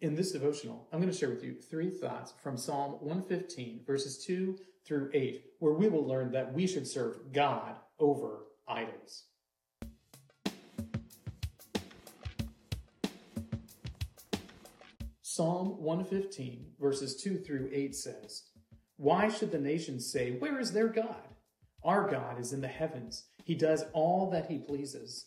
In this devotional, I'm going to share with you three thoughts from Psalm 115, verses 2 through 8, where we will learn that we should serve God over idols. Psalm 115, verses 2 through 8 says, Why should the nations say, Where is their God? Our God is in the heavens. He does all that he pleases.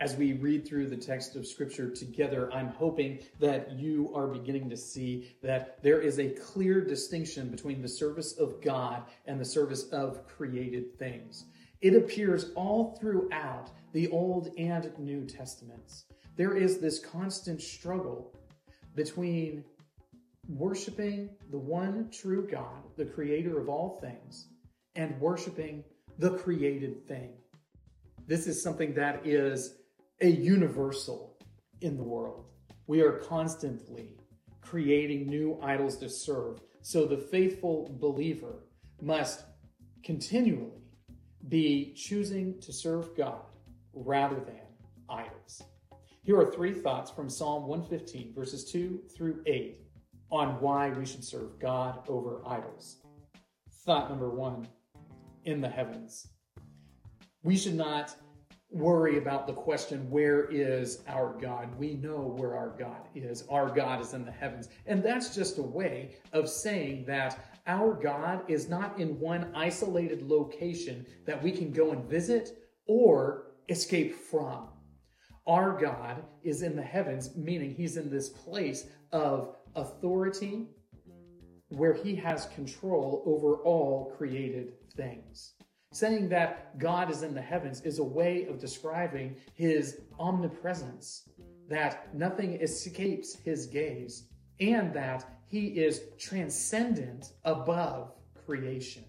as we read through the text of Scripture together, I'm hoping that you are beginning to see that there is a clear distinction between the service of God and the service of created things. It appears all throughout the Old and New Testaments. There is this constant struggle between worshiping the one true God, the creator of all things, and worshiping the created thing. This is something that is a universal in the world. We are constantly creating new idols to serve. So the faithful believer must continually be choosing to serve God rather than idols. Here are three thoughts from Psalm 115, verses 2 through 8, on why we should serve God over idols. Thought number one in the heavens. We should not worry about the question, where is our God? We know where our God is. Our God is in the heavens. And that's just a way of saying that our God is not in one isolated location that we can go and visit or escape from. Our God is in the heavens, meaning he's in this place of authority where he has control over all created things. Saying that God is in the heavens is a way of describing his omnipresence, that nothing escapes his gaze, and that he is transcendent above creation.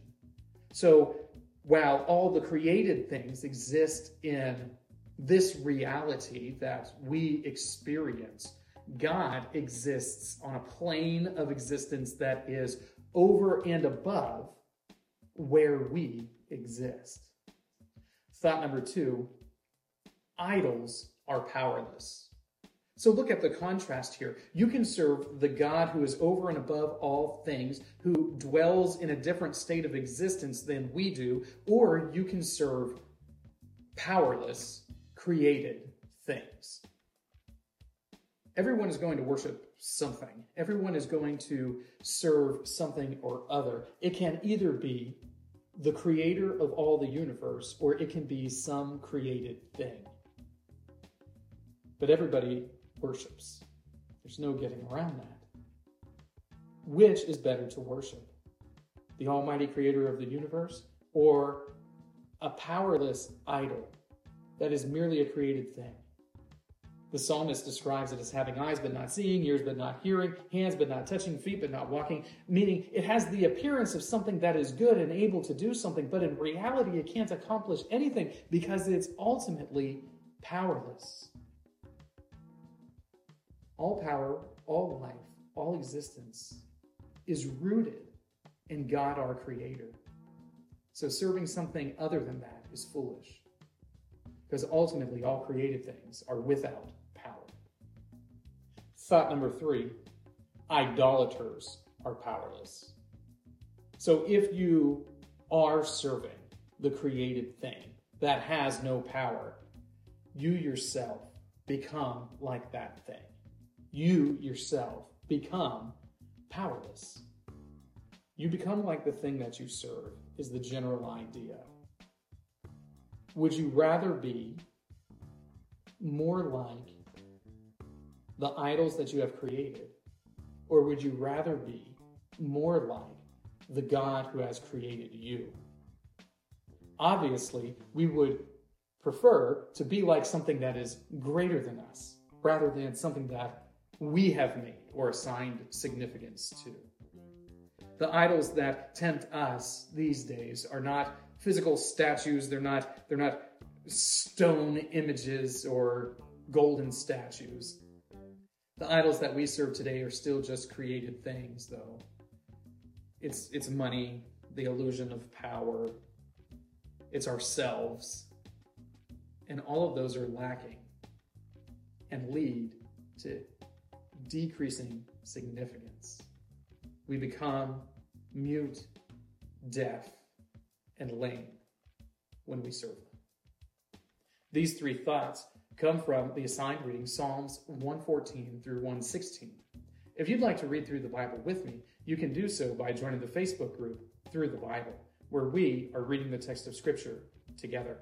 So while all the created things exist in this reality that we experience, God exists on a plane of existence that is over and above where we exist. Thought number two idols are powerless. So look at the contrast here. You can serve the God who is over and above all things, who dwells in a different state of existence than we do, or you can serve powerless, created things. Everyone is going to worship something. Everyone is going to serve something or other. It can either be the creator of all the universe, or it can be some created thing. But everybody worships. There's no getting around that. Which is better to worship? The Almighty Creator of the universe, or a powerless idol that is merely a created thing? The psalmist describes it as having eyes but not seeing, ears but not hearing, hands but not touching, feet but not walking, meaning it has the appearance of something that is good and able to do something, but in reality it can't accomplish anything because it's ultimately powerless. All power, all life, all existence is rooted in God our Creator. So serving something other than that is foolish because ultimately all created things are without power. Thought number three idolaters are powerless. So if you are serving the created thing that has no power, you yourself become like that thing. You yourself become powerless. You become like the thing that you serve, is the general idea. Would you rather be more like the idols that you have created? Or would you rather be more like the God who has created you? Obviously, we would prefer to be like something that is greater than us rather than something that we have made or assigned significance to. The idols that tempt us these days are not physical statues, they're not, they're not stone images or golden statues. The idols that we serve today are still just created things, though. It's, it's money, the illusion of power, it's ourselves. And all of those are lacking and lead to decreasing significance. We become mute, deaf, and lame when we serve them. These three thoughts come from the assigned reading Psalms 114 through 116. If you'd like to read through the Bible with me, you can do so by joining the Facebook group Through the Bible, where we are reading the text of Scripture together.